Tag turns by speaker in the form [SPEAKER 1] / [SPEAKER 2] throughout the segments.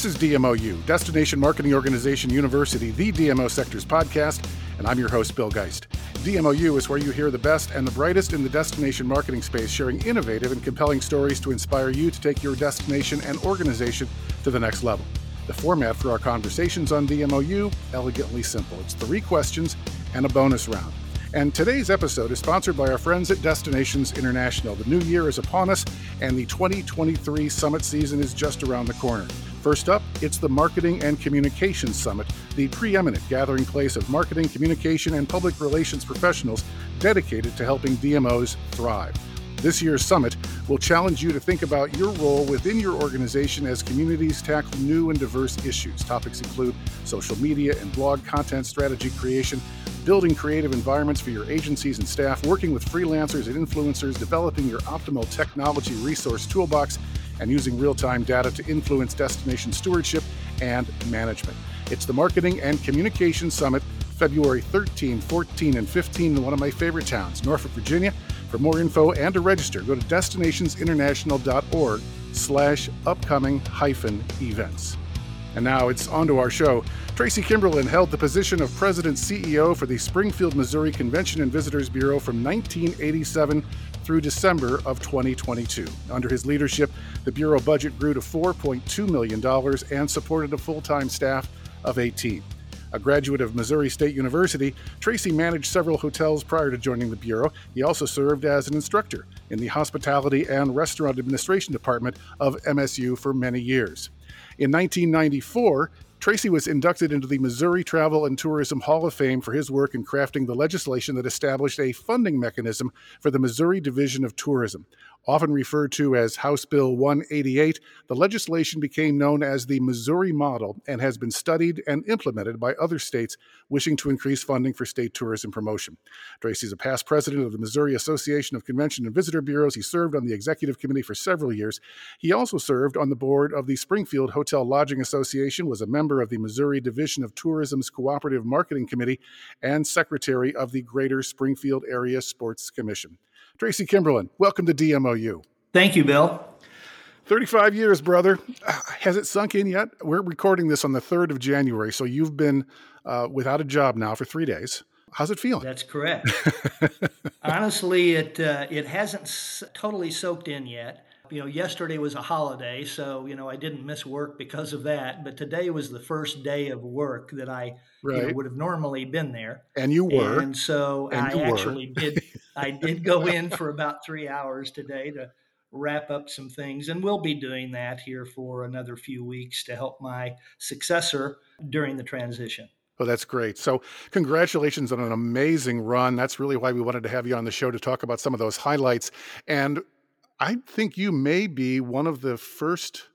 [SPEAKER 1] This is DMOU, Destination Marketing Organization University, the DMO Sectors podcast, and I'm your host, Bill Geist. DMOU is where you hear the best and the brightest in the destination marketing space, sharing innovative and compelling stories to inspire you to take your destination and organization to the next level. The format for our conversations on DMOU, elegantly simple. It's three questions and a bonus round. And today's episode is sponsored by our friends at Destinations International. The new year is upon us, and the 2023 summit season is just around the corner. First up, it's the Marketing and Communications Summit, the preeminent gathering place of marketing, communication, and public relations professionals dedicated to helping DMOs thrive. This year's summit will challenge you to think about your role within your organization as communities tackle new and diverse issues. Topics include social media and blog content strategy creation, building creative environments for your agencies and staff, working with freelancers and influencers, developing your optimal technology resource toolbox, and using real time data to influence destination stewardship and management. It's the Marketing and Communications Summit, February 13, 14, and 15 in one of my favorite towns, Norfolk, Virginia. For more info and to register, go to destinationsinternational.org slash upcoming hyphen events. And now it's on to our show. Tracy Kimberlin held the position of President CEO for the Springfield, Missouri Convention and Visitors Bureau from 1987 through December of 2022. Under his leadership, the Bureau budget grew to $4.2 million and supported a full time staff of 18. A graduate of Missouri State University, Tracy managed several hotels prior to joining the Bureau. He also served as an instructor in the Hospitality and Restaurant Administration Department of MSU for many years. In 1994, Tracy was inducted into the Missouri Travel and Tourism Hall of Fame for his work in crafting the legislation that established a funding mechanism for the Missouri Division of Tourism. Often referred to as House Bill 188, the legislation became known as the Missouri Model and has been studied and implemented by other states wishing to increase funding for state tourism promotion. Tracy is a past president of the Missouri Association of Convention and Visitor Bureaus. He served on the executive committee for several years. He also served on the board of the Springfield Hotel Lodging Association, was a member of the Missouri Division of Tourism's Cooperative Marketing Committee, and secretary of the Greater Springfield Area Sports Commission. Tracy Kimberlin, welcome to DMOU.
[SPEAKER 2] Thank you, Bill.
[SPEAKER 1] 35 years, brother. Has it sunk in yet? We're recording this on the 3rd of January, so you've been uh, without a job now for three days. How's it feeling?
[SPEAKER 2] That's correct. Honestly, it uh, it hasn't s- totally soaked in yet you know, yesterday was a holiday, so you know I didn't miss work because of that. But today was the first day of work that I right. you know, would have normally been there,
[SPEAKER 1] and you were,
[SPEAKER 2] and so and I actually did. I did go in for about three hours today to wrap up some things, and we'll be doing that here for another few weeks to help my successor during the transition.
[SPEAKER 1] Oh, that's great. So, congratulations on an amazing run. That's really why we wanted to have you on the show to talk about some of those highlights. And I think you may be one of the first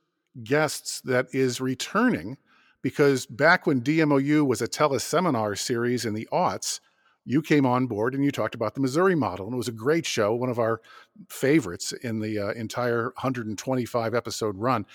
[SPEAKER 1] guests that is returning because back when DMOU was a teleseminar series in the aughts, you came on board and you talked about the Missouri model, and it was a great show, one of our favorites in the uh, entire 125 episode run.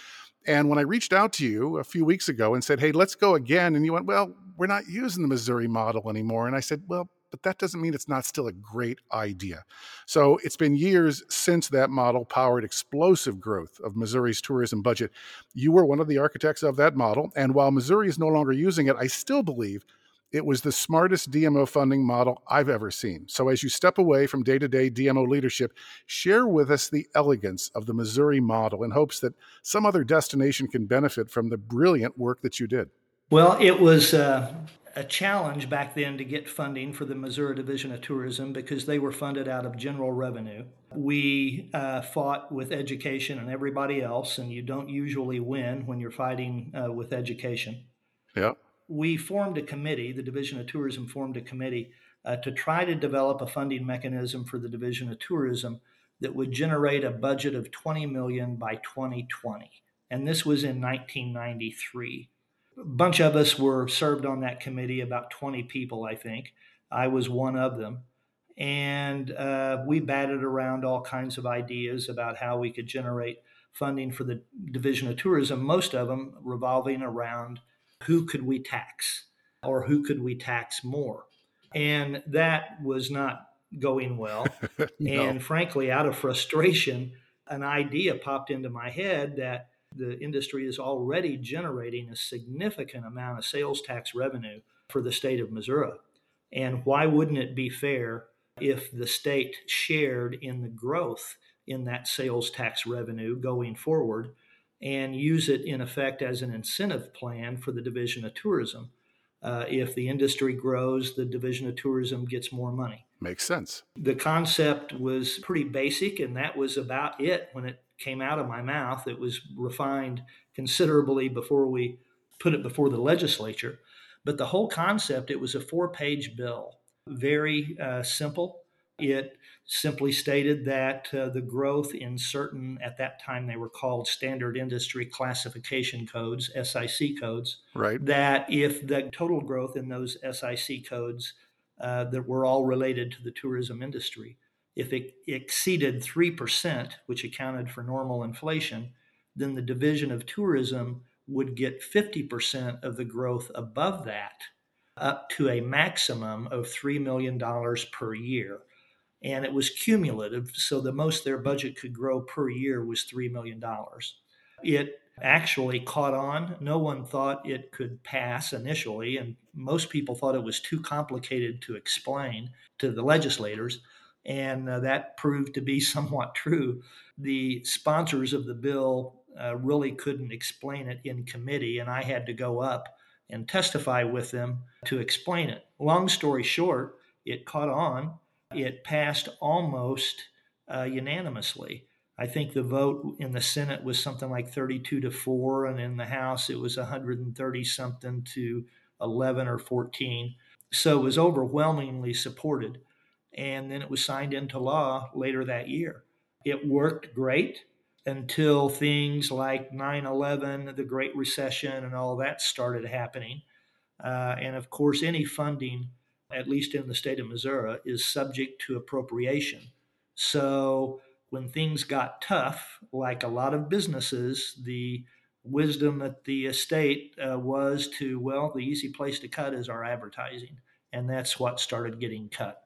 [SPEAKER 1] And when I reached out to you a few weeks ago and said, "Hey, let's go again," and you went, "Well, we're not using the Missouri model anymore," and I said, "Well, but that doesn't mean it's not still a great idea. So it's been years since that model powered explosive growth of Missouri's tourism budget. You were one of the architects of that model. And while Missouri is no longer using it, I still believe it was the smartest DMO funding model I've ever seen. So, as you step away from day to day DMO leadership, share with us the elegance of the Missouri model in hopes that some other destination can benefit from the brilliant work that you did.
[SPEAKER 2] Well, it was uh, a challenge back then to get funding for the Missouri Division of Tourism because they were funded out of general revenue. We uh, fought with education and everybody else, and you don't usually win when you're fighting uh, with education.
[SPEAKER 1] Yeah.
[SPEAKER 2] We formed a committee, the Division of Tourism formed a committee uh, to try to develop a funding mechanism for the Division of Tourism that would generate a budget of 20 million by 2020. And this was in 1993 a bunch of us were served on that committee, about 20 people, I think. I was one of them. And uh, we batted around all kinds of ideas about how we could generate funding for the Division of Tourism, most of them revolving around who could we tax or who could we tax more. And that was not going well. no. And frankly, out of frustration, an idea popped into my head that The industry is already generating a significant amount of sales tax revenue for the state of Missouri. And why wouldn't it be fair if the state shared in the growth in that sales tax revenue going forward and use it in effect as an incentive plan for the Division of Tourism? Uh, if the industry grows, the Division of Tourism gets more money.
[SPEAKER 1] Makes sense.
[SPEAKER 2] The concept was pretty basic, and that was about it when it came out of my mouth. It was refined considerably before we put it before the legislature. But the whole concept, it was a four page bill, very uh, simple. It simply stated that uh, the growth in certain, at that time they were called standard industry classification codes, SIC codes,
[SPEAKER 1] right.
[SPEAKER 2] that if the total growth in those SIC codes uh, that were all related to the tourism industry, if it exceeded 3%, which accounted for normal inflation, then the Division of Tourism would get 50% of the growth above that, up to a maximum of $3 million per year. And it was cumulative, so the most their budget could grow per year was $3 million. It actually caught on. No one thought it could pass initially, and most people thought it was too complicated to explain to the legislators. And uh, that proved to be somewhat true. The sponsors of the bill uh, really couldn't explain it in committee, and I had to go up and testify with them to explain it. Long story short, it caught on. It passed almost uh, unanimously. I think the vote in the Senate was something like 32 to 4, and in the House it was 130 something to 11 or 14. So it was overwhelmingly supported. And then it was signed into law later that year. It worked great until things like 9 11, the Great Recession, and all that started happening. Uh, and of course, any funding, at least in the state of Missouri, is subject to appropriation. So when things got tough, like a lot of businesses, the wisdom at the estate uh, was to, well, the easy place to cut is our advertising. And that's what started getting cut.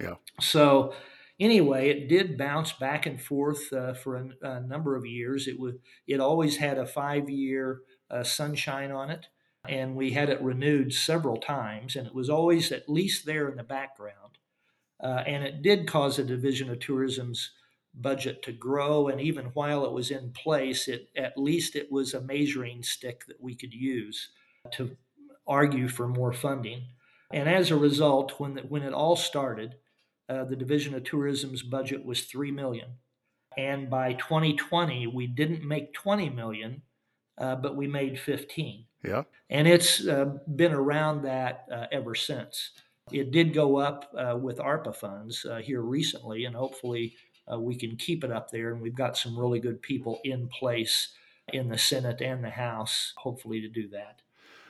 [SPEAKER 1] Yeah.
[SPEAKER 2] So anyway, it did bounce back and forth uh, for a, a, number of years. It was it always had a five year uh, sunshine on it, and we had it renewed several times, and it was always at least there in the background. Uh, and it did cause a division of tourism's budget to grow, and even while it was in place, it at least it was a measuring stick that we could use to argue for more funding. And as a result, when the, when it all started, uh, the Division of Tourism's budget was three million, and by 2020 we didn't make 20 million, uh, but we made 15.
[SPEAKER 1] Yeah,
[SPEAKER 2] and it's uh, been around that uh, ever since. It did go up uh, with ARPA funds uh, here recently, and hopefully we can keep it up there. And we've got some really good people in place in the Senate and the House, hopefully, to do that.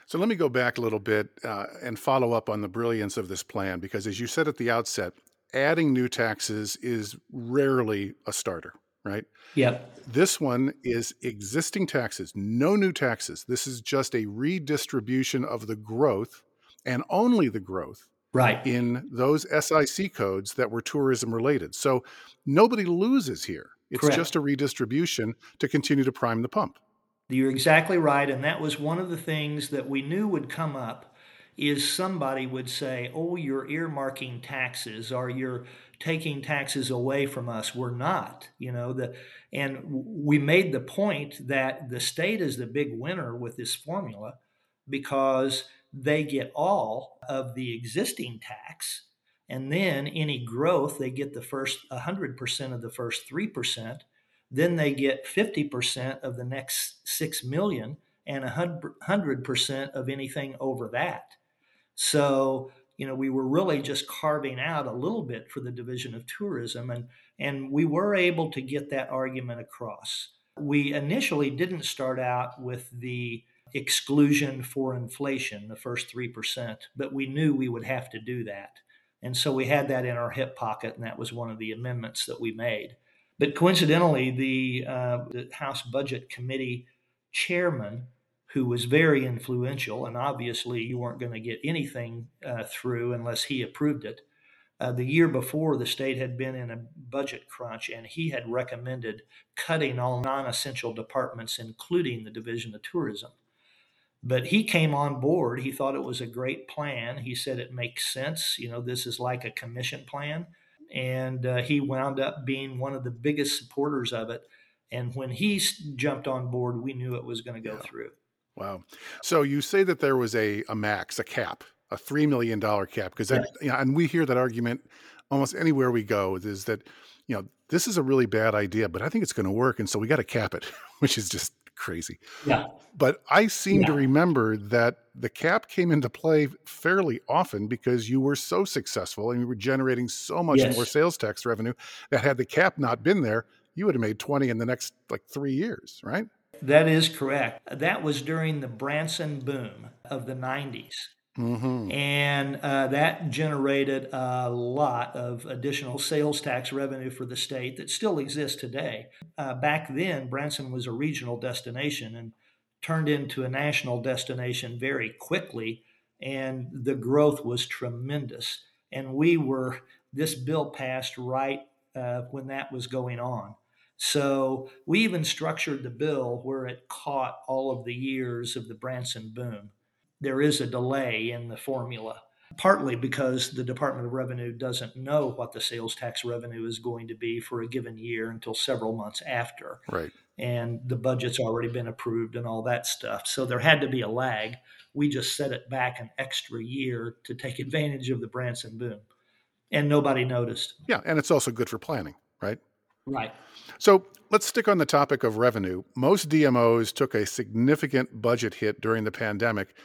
[SPEAKER 1] So let me go back a little bit uh, and follow up on the brilliance of this plan because, as you said at the outset, adding new taxes is rarely a starter, right?
[SPEAKER 2] Yep.
[SPEAKER 1] This one is existing taxes, no new taxes. This is just a redistribution of the growth and only the growth
[SPEAKER 2] right
[SPEAKER 1] in those SIC codes that were tourism related. So nobody loses here. It's Correct. just a redistribution to continue to prime the pump.
[SPEAKER 2] You're exactly right and that was one of the things that we knew would come up is somebody would say, "Oh, you're earmarking taxes, or you're taking taxes away from us." We're not, you know. The and we made the point that the state is the big winner with this formula because they get all of the existing tax, and then any growth they get the first 100% of the first three percent. Then they get 50% of the next 6 million and 100% of anything over that. So, you know, we were really just carving out a little bit for the Division of Tourism, and, and we were able to get that argument across. We initially didn't start out with the exclusion for inflation, the first 3%, but we knew we would have to do that. And so we had that in our hip pocket, and that was one of the amendments that we made. But coincidentally, the, uh, the House Budget Committee chairman who was very influential, and obviously you weren't going to get anything uh, through unless he approved it. Uh, the year before, the state had been in a budget crunch, and he had recommended cutting all non essential departments, including the Division of Tourism. But he came on board. He thought it was a great plan. He said it makes sense. You know, this is like a commission plan. And uh, he wound up being one of the biggest supporters of it. And when he jumped on board, we knew it was going to go yeah. through.
[SPEAKER 1] Wow. So you say that there was a, a max, a cap, a $3 million cap, because that, you know, and we hear that argument almost anywhere we go is that, you know, this is a really bad idea, but I think it's going to work. And so we got to cap it, which is just crazy.
[SPEAKER 2] Yeah.
[SPEAKER 1] But I seem yeah. to remember that the cap came into play fairly often because you were so successful and you were generating so much yes. more sales tax revenue that had the cap not been there, you would have made 20 in the next like three years, right?
[SPEAKER 2] That is correct. That was during the Branson boom of the 90s. Mm-hmm. And uh, that generated a lot of additional sales tax revenue for the state that still exists today. Uh, back then, Branson was a regional destination and turned into a national destination very quickly, and the growth was tremendous. And we were, this bill passed right uh, when that was going on. So we even structured the bill where it caught all of the years of the Branson boom. There is a delay in the formula, partly because the Department of Revenue doesn't know what the sales tax revenue is going to be for a given year until several months after.
[SPEAKER 1] Right.
[SPEAKER 2] And the budget's already been approved and all that stuff. So there had to be a lag. We just set it back an extra year to take advantage of the Branson boom. And nobody noticed.
[SPEAKER 1] Yeah. And it's also good for planning, right?
[SPEAKER 2] Right.
[SPEAKER 1] So let's stick on the topic of revenue. Most DMOs took a significant budget hit during the pandemic,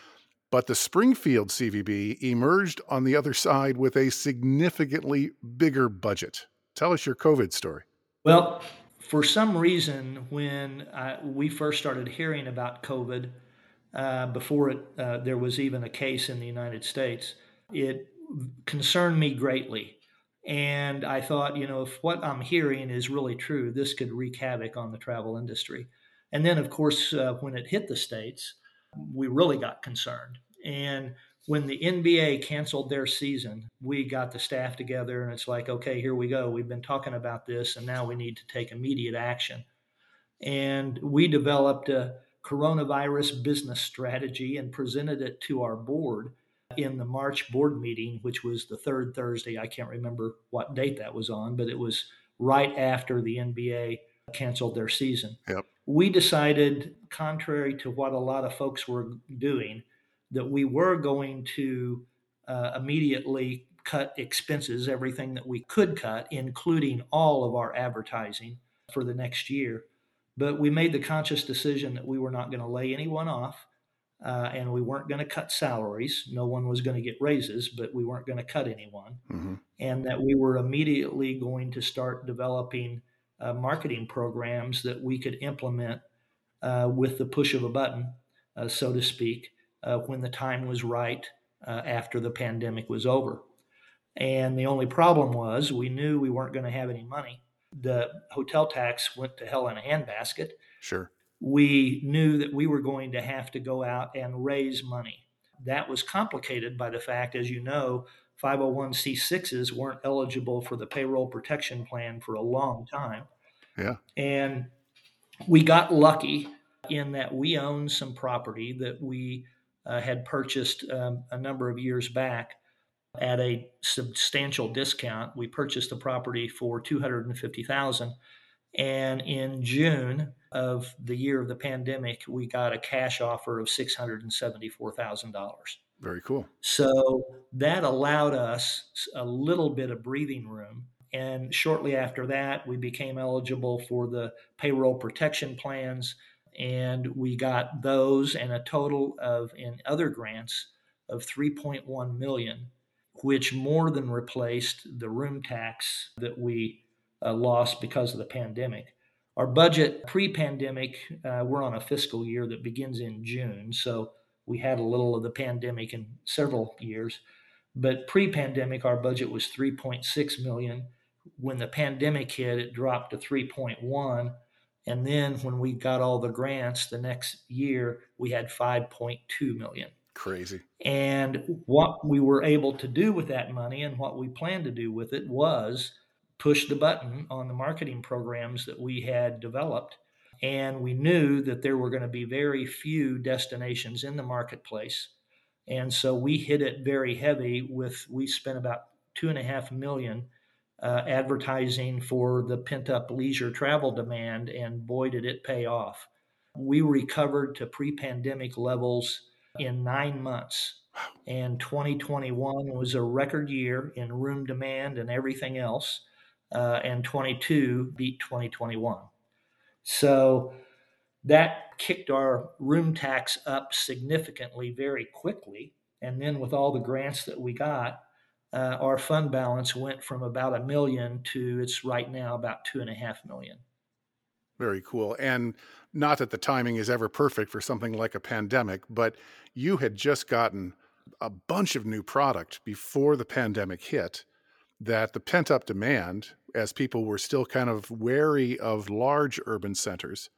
[SPEAKER 1] but the Springfield CVB emerged on the other side with a significantly bigger budget. Tell us your COVID story.
[SPEAKER 2] Well, for some reason, when I, we first started hearing about COVID, uh, before it, uh, there was even a case in the United States, it concerned me greatly and I thought, you know, if what I'm hearing is really true, this could wreak havoc on the travel industry. And then, of course, uh, when it hit the States, we really got concerned. And when the NBA canceled their season, we got the staff together and it's like, okay, here we go. We've been talking about this and now we need to take immediate action. And we developed a coronavirus business strategy and presented it to our board in the March board meeting, which was the third Thursday. I can't remember what date that was on, but it was right after the NBA canceled their season.
[SPEAKER 1] Yep.
[SPEAKER 2] We decided, contrary to what a lot of folks were doing, that we were going to uh, immediately cut expenses, everything that we could cut, including all of our advertising for the next year. But we made the conscious decision that we were not going to lay anyone off uh, and we weren't going to cut salaries. No one was going to get raises, but we weren't going to cut anyone. Mm-hmm. And that we were immediately going to start developing uh, marketing programs that we could implement uh, with the push of a button, uh, so to speak, uh, when the time was right uh, after the pandemic was over. And the only problem was we knew we weren't going to have any money. The hotel tax went to hell in a handbasket.
[SPEAKER 1] Sure
[SPEAKER 2] we knew that we were going to have to go out and raise money. That was complicated by the fact, as you know, 501c6s weren't eligible for the payroll protection plan for a long time.
[SPEAKER 1] Yeah.
[SPEAKER 2] And we got lucky in that we owned some property that we uh, had purchased um, a number of years back at a substantial discount. We purchased the property for 250,000 and in June of the year of the pandemic, we got a cash offer of $674,000.
[SPEAKER 1] Very cool.
[SPEAKER 2] So that allowed us a little bit of breathing room. And shortly after that, we became eligible for the payroll protection plans. And we got those and a total of, in other grants, of 3.1 million, which more than replaced the room tax that we uh, lost because of the pandemic. Our budget pre pandemic, uh, we're on a fiscal year that begins in June. So we had a little of the pandemic in several years. But pre pandemic, our budget was 3.6 million. When the pandemic hit, it dropped to 3.1. And then when we got all the grants the next year, we had 5.2 million.
[SPEAKER 1] Crazy.
[SPEAKER 2] And what we were able to do with that money and what we planned to do with it was push the button on the marketing programs that we had developed. And we knew that there were going to be very few destinations in the marketplace. And so we hit it very heavy with, we spent about two and a half million uh, advertising for the pent up leisure travel demand, and boy, did it pay off. We recovered to pre pandemic levels in nine months. And 2021 was a record year in room demand and everything else. Uh, and 22 beat 2021. So that kicked our room tax up significantly very quickly. And then with all the grants that we got, uh, our fund balance went from about a million to it's right now about two and a half million.
[SPEAKER 1] Very cool. And not that the timing is ever perfect for something like a pandemic, but you had just gotten a bunch of new product before the pandemic hit that the pent up demand, as people were still kind of wary of large urban centers,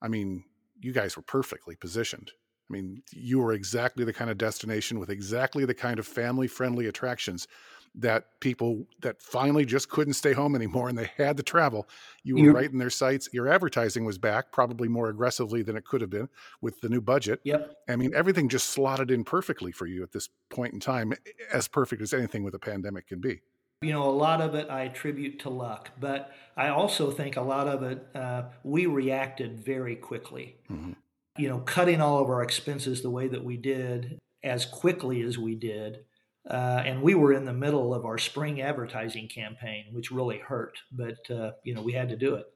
[SPEAKER 1] I mean, you guys were perfectly positioned. I mean, you were exactly the kind of destination with exactly the kind of family friendly attractions that people that finally just couldn't stay home anymore and they had to travel. You were You're, right in their sights. Your advertising was back, probably more aggressively than it could have been with the new budget.
[SPEAKER 2] Yep.
[SPEAKER 1] I mean, everything just slotted in perfectly for you at this point in time, as perfect as anything with a pandemic can be.
[SPEAKER 2] You know, a lot of it I attribute to luck, but I also think a lot of it uh, we reacted very quickly. Mm-hmm you know, cutting all of our expenses the way that we did as quickly as we did. Uh, and we were in the middle of our spring advertising campaign, which really hurt, but uh, you know we had to do it.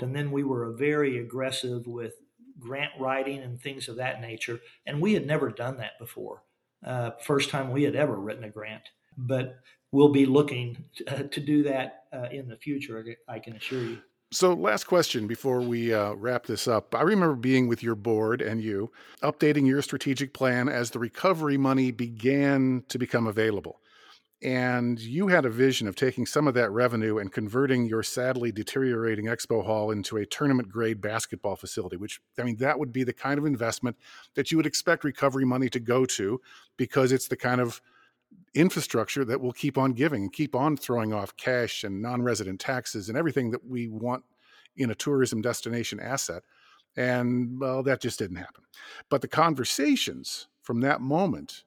[SPEAKER 2] And then we were very aggressive with grant writing and things of that nature, and we had never done that before. Uh, first time we had ever written a grant, but we'll be looking to, to do that uh, in the future. I can assure you.
[SPEAKER 1] So, last question before we uh, wrap this up. I remember being with your board and you updating your strategic plan as the recovery money began to become available. And you had a vision of taking some of that revenue and converting your sadly deteriorating expo hall into a tournament grade basketball facility, which, I mean, that would be the kind of investment that you would expect recovery money to go to because it's the kind of infrastructure that will keep on giving and keep on throwing off cash and non-resident taxes and everything that we want in a tourism destination asset. And well that just didn't happen. But the conversations from that moment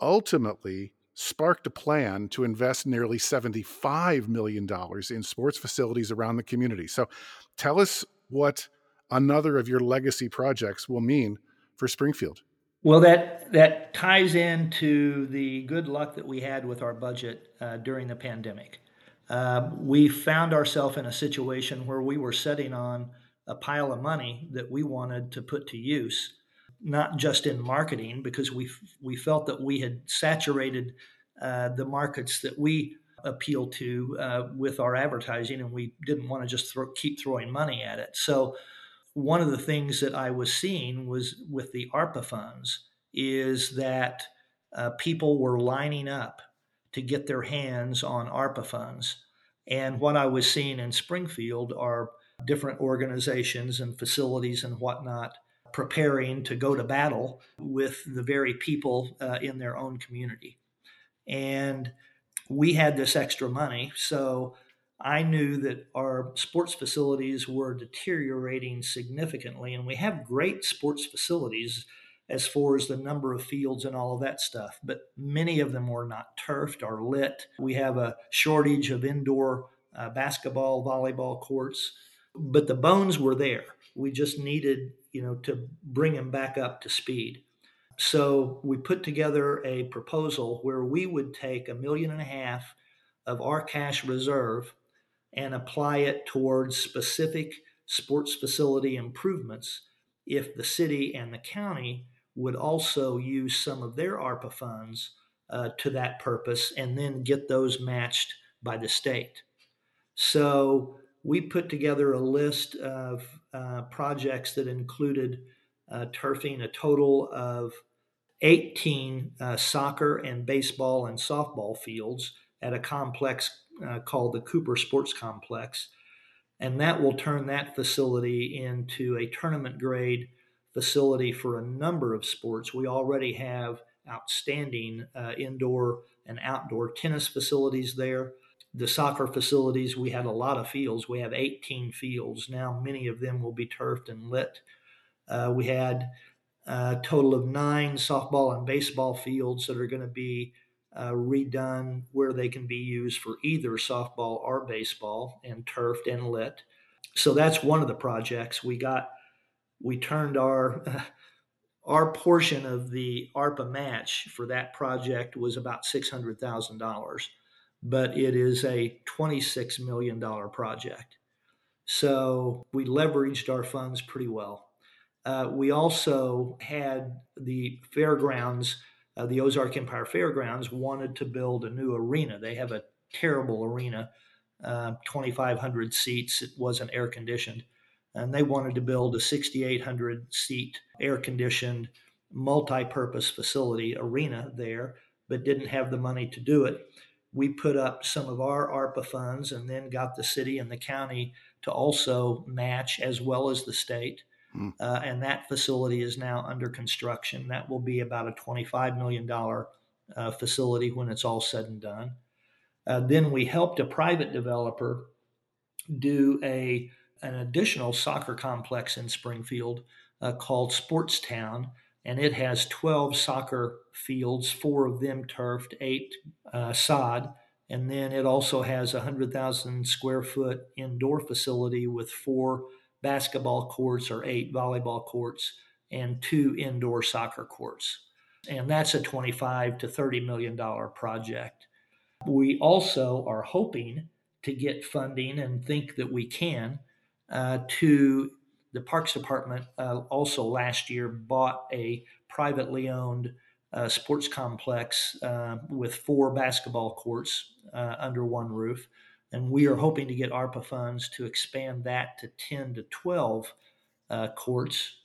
[SPEAKER 1] ultimately sparked a plan to invest nearly $75 million in sports facilities around the community. So tell us what another of your legacy projects will mean for springfield
[SPEAKER 2] well, that that ties into the good luck that we had with our budget uh, during the pandemic. Uh, we found ourselves in a situation where we were sitting on a pile of money that we wanted to put to use, not just in marketing, because we we felt that we had saturated uh, the markets that we appeal to uh, with our advertising, and we didn't want to just throw, keep throwing money at it. So one of the things that I was seeing was with the ARPA funds is that uh, people were lining up to get their hands on ARPA funds. And what I was seeing in Springfield are different organizations and facilities and whatnot preparing to go to battle with the very people uh, in their own community. And we had this extra money. So I knew that our sports facilities were deteriorating significantly, and we have great sports facilities as far as the number of fields and all of that stuff, but many of them were not turfed or lit. We have a shortage of indoor uh, basketball, volleyball courts, but the bones were there. We just needed, you know, to bring them back up to speed. So we put together a proposal where we would take a million and a half of our cash reserve and apply it towards specific sports facility improvements if the city and the county would also use some of their ARPA funds uh, to that purpose and then get those matched by the state. So we put together a list of uh, projects that included uh, turfing a total of 18 uh, soccer and baseball and softball fields at a complex uh, called the Cooper Sports Complex. And that will turn that facility into a tournament grade facility for a number of sports. We already have outstanding uh, indoor and outdoor tennis facilities there. The soccer facilities, we had a lot of fields. We have 18 fields. Now, many of them will be turfed and lit. Uh, we had a total of nine softball and baseball fields that are going to be uh, redone where they can be used for either softball or baseball and turfed and lit. So that's one of the projects we got. We turned our our portion of the ARPA match for that project was about six hundred thousand dollars, but it is a twenty six million dollar project. So we leveraged our funds pretty well. Uh, we also had the fairgrounds, uh, the Ozark Empire Fairgrounds, wanted to build a new arena. They have a terrible arena, uh, 2,500 seats. It wasn't air conditioned. And they wanted to build a 6,800 seat air conditioned, multi purpose facility arena there, but didn't have the money to do it. We put up some of our ARPA funds and then got the city and the county to also match as well as the state Mm. Uh, and that facility is now under construction. That will be about a $25 million uh, facility when it's all said and done. Uh, then we helped a private developer do a an additional soccer complex in Springfield uh, called Sportstown, and it has 12 soccer fields, four of them turfed, eight uh, sod, and then it also has a 100,000 square foot indoor facility with four basketball courts or eight volleyball courts and two indoor soccer courts. And that's a 25 to 30 million dollar project. We also are hoping to get funding and think that we can uh, to the Parks Department. Uh, also, last year bought a privately owned uh, sports complex uh, with four basketball courts uh, under one roof. And we are hoping to get ARPA funds to expand that to 10 to 12 uh, courts.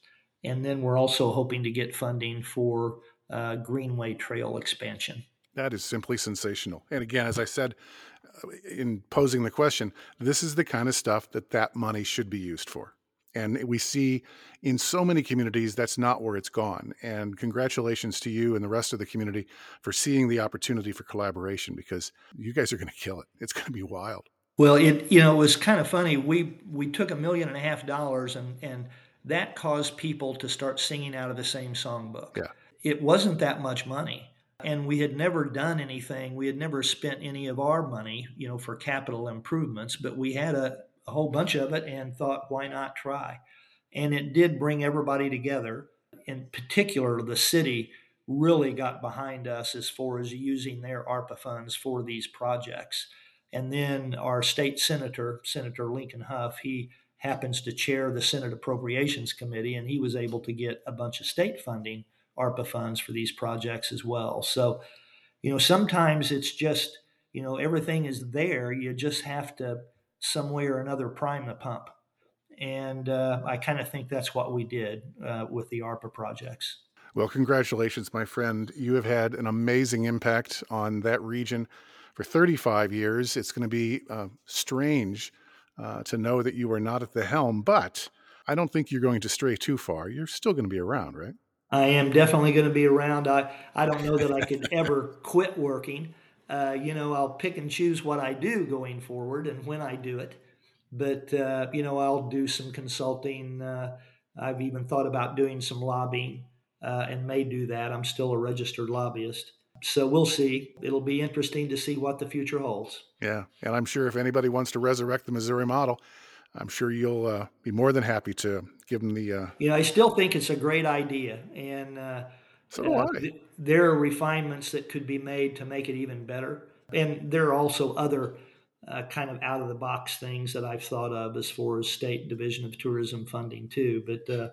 [SPEAKER 2] And then we're also hoping to get funding for uh, Greenway Trail expansion.
[SPEAKER 1] That is simply sensational. And again, as I said uh, in posing the question, this is the kind of stuff that that money should be used for. And we see in so many communities that's not where it's gone. And congratulations to you and the rest of the community for seeing the opportunity for collaboration because you guys are going to kill it. It's going to be wild.
[SPEAKER 2] Well, it you know it was kind of funny. We we took a million and a half dollars and and that caused people to start singing out of the same songbook.
[SPEAKER 1] Yeah.
[SPEAKER 2] It wasn't that much money. And we had never done anything. We had never spent any of our money, you know, for capital improvements, but we had a, a whole bunch of it and thought, why not try? And it did bring everybody together. In particular, the city really got behind us as far as using their ARPA funds for these projects. And then our state senator, Senator Lincoln Hough, he happens to chair the Senate Appropriations Committee, and he was able to get a bunch of state funding, ARPA funds for these projects as well. So, you know, sometimes it's just, you know, everything is there. You just have to some way or another prime the pump. And uh, I kind of think that's what we did uh, with the ARPA projects.
[SPEAKER 1] Well, congratulations, my friend. You have had an amazing impact on that region for 35 years. It's going to be uh, strange uh, to know that you are not at the helm, but I don't think you're going to stray too far. You're still going to be around, right?
[SPEAKER 2] I am definitely going to be around. I, I don't know that I could ever quit working uh, you know, I'll pick and choose what I do going forward and when I do it. But, uh, you know, I'll do some consulting. Uh, I've even thought about doing some lobbying uh, and may do that. I'm still a registered lobbyist. So we'll see. It'll be interesting to see what the future holds.
[SPEAKER 1] Yeah. And I'm sure if anybody wants to resurrect the Missouri model, I'm sure you'll uh, be more than happy to give them the. Uh...
[SPEAKER 2] You know, I still think it's a great idea. And,
[SPEAKER 1] so do uh,
[SPEAKER 2] I. There are refinements that could be made to make it even better. And there are also other uh, kind of out of the box things that I've thought of as far as state division of tourism funding too. But uh,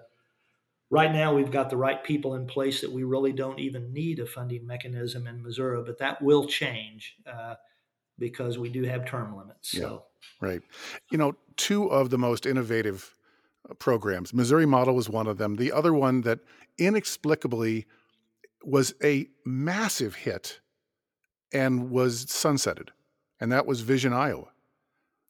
[SPEAKER 2] right now we've got the right people in place that we really don't even need a funding mechanism in Missouri, but that will change uh, because we do have term limits. So.
[SPEAKER 1] Yeah, right. You know, two of the most innovative uh, programs, Missouri Model was one of them. The other one that inexplicably was a massive hit and was sunsetted, and that was Vision Iowa.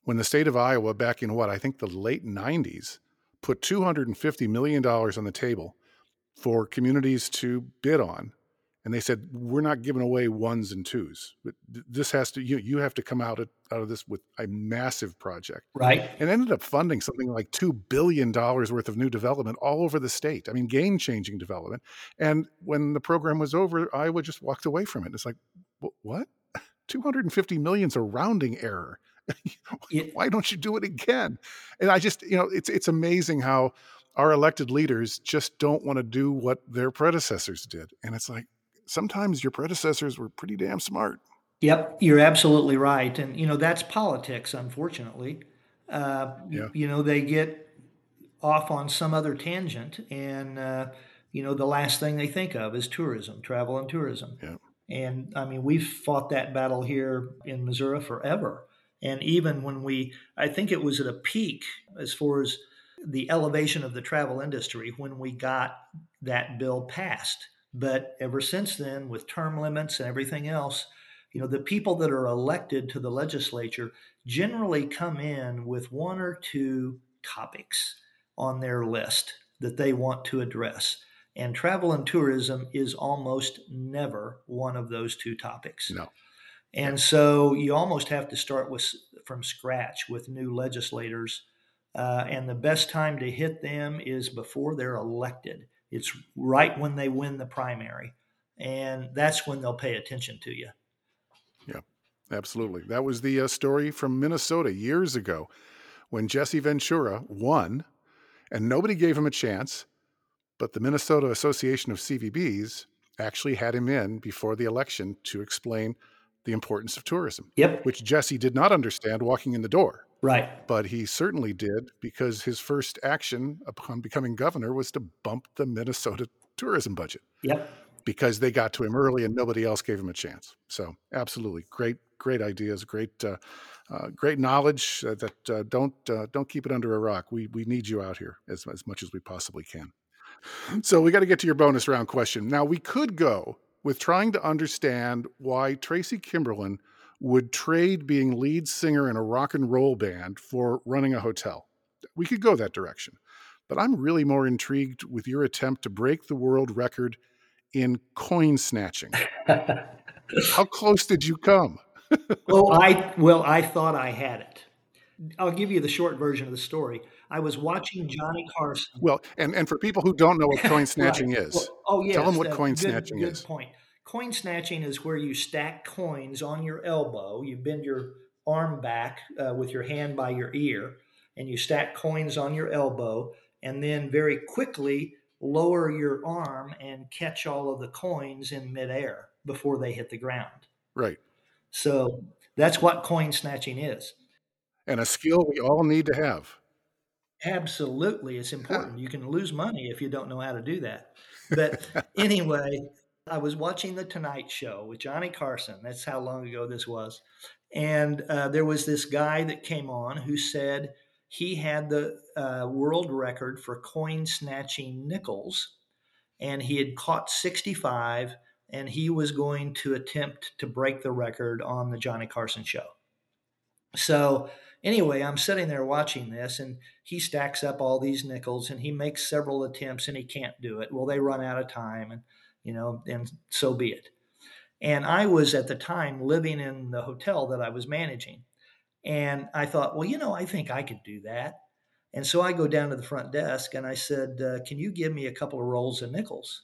[SPEAKER 1] When the state of Iowa, back in what I think the late 90s, put $250 million on the table for communities to bid on and they said we're not giving away ones and twos but this has to you you have to come out of, out of this with a massive project.
[SPEAKER 2] Right.
[SPEAKER 1] And ended up funding something like 2 billion dollars worth of new development all over the state. I mean game changing development. And when the program was over iowa just walked away from it. It's like what? 250 million's a rounding error. Why don't you do it again? And i just you know it's it's amazing how our elected leaders just don't want to do what their predecessors did. And it's like sometimes your predecessors were pretty damn smart.
[SPEAKER 2] Yep, you're absolutely right. And, you know, that's politics, unfortunately. Uh, yeah. You know, they get off on some other tangent, and, uh, you know, the last thing they think of is tourism, travel and tourism.
[SPEAKER 1] Yeah.
[SPEAKER 2] And I mean, we've fought that battle here in Missouri forever. And even when we, I think it was at a peak as far as the elevation of the travel industry when we got that bill passed but ever since then, with term limits and everything else, you know, the people that are elected to the legislature generally come in with one or two topics on their list that they want to address. And travel and tourism is almost never one of those two topics.
[SPEAKER 1] No.
[SPEAKER 2] And so you almost have to start with from scratch with new legislators. Uh, and the best time to hit them is before they're elected. It's right when they win the primary, and that's when they'll pay attention to you.
[SPEAKER 1] Yeah, absolutely. That was the uh, story from Minnesota years ago when Jesse Ventura won, and nobody gave him a chance. But the Minnesota Association of CVBs actually had him in before the election to explain the importance of tourism.
[SPEAKER 2] Yep.
[SPEAKER 1] Which Jesse did not understand walking in the door.
[SPEAKER 2] Right.
[SPEAKER 1] But he certainly did because his first action upon becoming governor was to bump the Minnesota tourism budget.
[SPEAKER 2] Yep.
[SPEAKER 1] Because they got to him early and nobody else gave him a chance. So, absolutely great, great ideas, great, uh, uh, great knowledge. That uh, don't uh, don't keep it under a rock. We we need you out here as as much as we possibly can. So we got to get to your bonus round question. Now we could go with trying to understand why Tracy Kimberlin would trade being lead singer in a rock and roll band for running a hotel. We could go that direction. But I'm really more intrigued with your attempt to break the world record in coin snatching. How close did you come?
[SPEAKER 2] oh, I well, I thought I had it. I'll give you the short version of the story. I was watching Johnny Carson.
[SPEAKER 1] Well, and, and for people who don't know what coin snatching right. is, well,
[SPEAKER 2] oh yeah,
[SPEAKER 1] tell them what coin good, snatching
[SPEAKER 2] good
[SPEAKER 1] is.
[SPEAKER 2] Point. Coin snatching is where you stack coins on your elbow. You bend your arm back uh, with your hand by your ear, and you stack coins on your elbow, and then very quickly lower your arm and catch all of the coins in midair before they hit the ground.
[SPEAKER 1] Right.
[SPEAKER 2] So that's what coin snatching is.
[SPEAKER 1] And a skill we all need to have.
[SPEAKER 2] Absolutely. It's important. You can lose money if you don't know how to do that. But anyway, I was watching The Tonight Show with Johnny Carson. That's how long ago this was. And uh, there was this guy that came on who said he had the uh, world record for coin snatching nickels, and he had caught 65, and he was going to attempt to break the record on the Johnny Carson show. So, anyway, I'm sitting there watching this, and he stacks up all these nickels, and he makes several attempts, and he can't do it. Well, they run out of time, and you know, and so be it. And I was at the time living in the hotel that I was managing. And I thought, well, you know, I think I could do that. And so I go down to the front desk and I said, uh, can you give me a couple of rolls of nickels?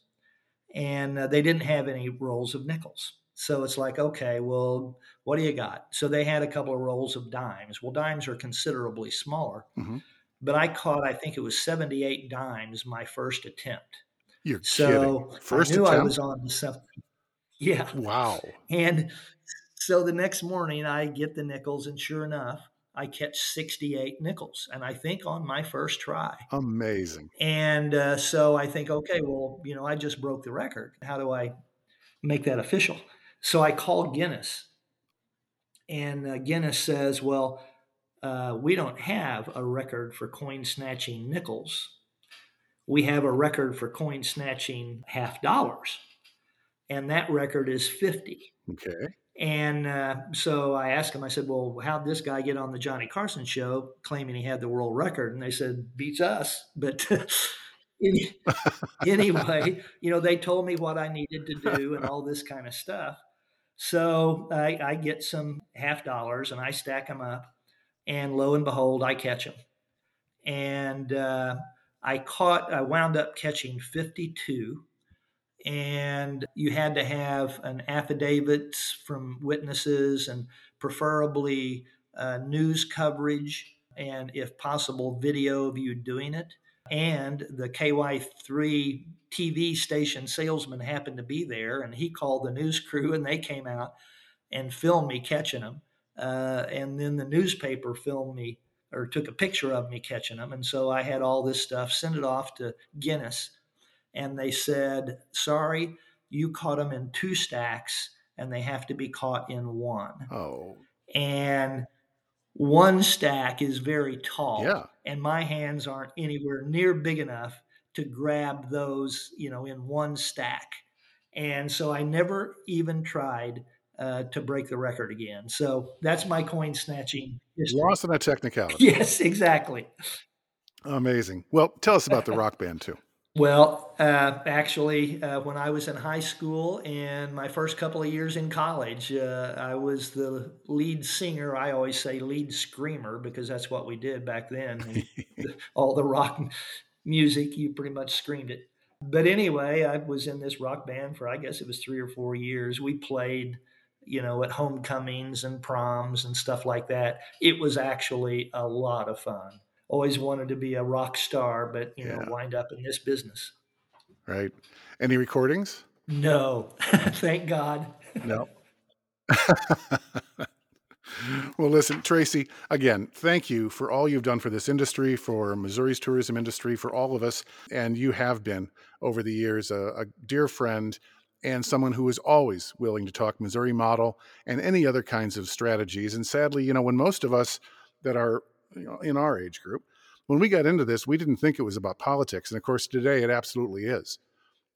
[SPEAKER 2] And uh, they didn't have any rolls of nickels. So it's like, okay, well, what do you got? So they had a couple of rolls of dimes. Well, dimes are considerably smaller. Mm-hmm. But I caught, I think it was 78 dimes my first attempt.
[SPEAKER 1] You're so kidding. First I knew attempt? I
[SPEAKER 2] was on to something. Yeah.
[SPEAKER 1] Wow.
[SPEAKER 2] And so the next morning I get the nickels, and sure enough, I catch 68 nickels, and I think on my first try.
[SPEAKER 1] Amazing.
[SPEAKER 2] And uh, so I think, okay, well, you know, I just broke the record. How do I make that official? So I call Guinness, and uh, Guinness says, well, uh, we don't have a record for coin snatching nickels we have a record for coin snatching half dollars, and that record is 50.
[SPEAKER 1] Okay.
[SPEAKER 2] And uh, so I asked him, I said, Well, how'd this guy get on the Johnny Carson show claiming he had the world record? And they said, Beats us. But anyway, you know, they told me what I needed to do and all this kind of stuff. So I, I get some half dollars and I stack them up. And lo and behold, I catch them. And uh, I caught, I wound up catching 52 and you had to have an affidavit from witnesses and preferably uh, news coverage and if possible video of you doing it. And the KY3 tv station salesman happened to be there and he called the news crew and they came out and filmed me catching them uh, and then the newspaper filmed me or took a picture of me catching them and so i had all this stuff sent it off to Guinness and they said, sorry, you caught them in two stacks and they have to be caught in one.
[SPEAKER 1] Oh.
[SPEAKER 2] And one stack is very tall.
[SPEAKER 1] Yeah.
[SPEAKER 2] And my hands aren't anywhere near big enough to grab those, you know, in one stack. And so I never even tried uh, to break the record again. So that's my coin snatching
[SPEAKER 1] history. Lost in a technicality.
[SPEAKER 2] Yes, exactly.
[SPEAKER 1] Amazing. Well, tell us about the rock band too.
[SPEAKER 2] Well, uh, actually, uh, when I was in high school and my first couple of years in college, uh, I was the lead singer. I always say lead screamer because that's what we did back then. all the rock music, you pretty much screamed it. But anyway, I was in this rock band for, I guess it was three or four years. We played, you know, at homecomings and proms and stuff like that. It was actually a lot of fun always wanted to be a rock star, but you know, wind up in this business.
[SPEAKER 1] Right. Any recordings?
[SPEAKER 2] No, thank God.
[SPEAKER 1] No. well, listen, Tracy, again, thank you for all you've done for this industry, for Missouri's tourism industry, for all of us. And you have been over the years a, a dear friend and someone who is always willing to talk Missouri model and any other kinds of strategies. And sadly, you know, when most of us that are you know, in our age group. When we got into this, we didn't think it was about politics, and of course, today it absolutely is.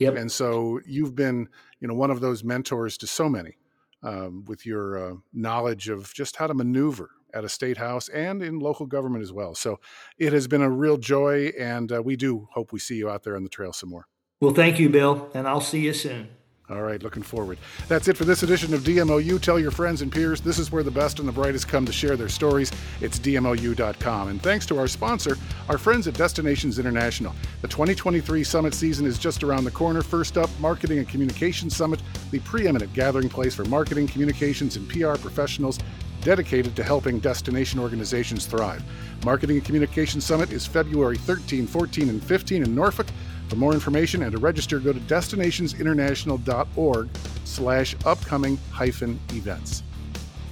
[SPEAKER 2] Yep.
[SPEAKER 1] And so you've been, you know, one of those mentors to so many um, with your uh, knowledge of just how to maneuver at a state house and in local government as well. So it has been a real joy, and uh, we do hope we see you out there on the trail some more.
[SPEAKER 2] Well, thank you, Bill, and I'll see you soon.
[SPEAKER 1] All right, looking forward. That's it for this edition of DMOU. Tell your friends and peers this is where the best and the brightest come to share their stories. It's DMOU.com. And thanks to our sponsor, our friends at Destinations International. The 2023 summit season is just around the corner. First up, Marketing and Communications Summit, the preeminent gathering place for marketing, communications, and PR professionals dedicated to helping destination organizations thrive. Marketing and Communications Summit is February 13, 14, and 15 in Norfolk. For more information and to register, go to destinationsinternational.org slash upcoming hyphen events.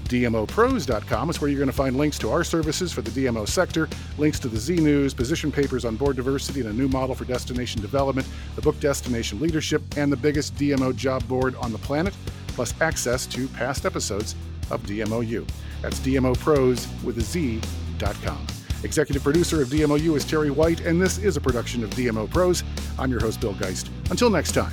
[SPEAKER 1] DMOproz.com is where you're going to find links to our services for the DMO sector, links to the Z News, position papers on board diversity and a new model for destination development, the book Destination Leadership, and the biggest DMO job board on the planet, plus access to past episodes of DMOU. That's DMOproz with a Z.com. Executive producer of DMOU is Terry White, and this is a production of DMOproz. I'm your host, Bill Geist. Until next time.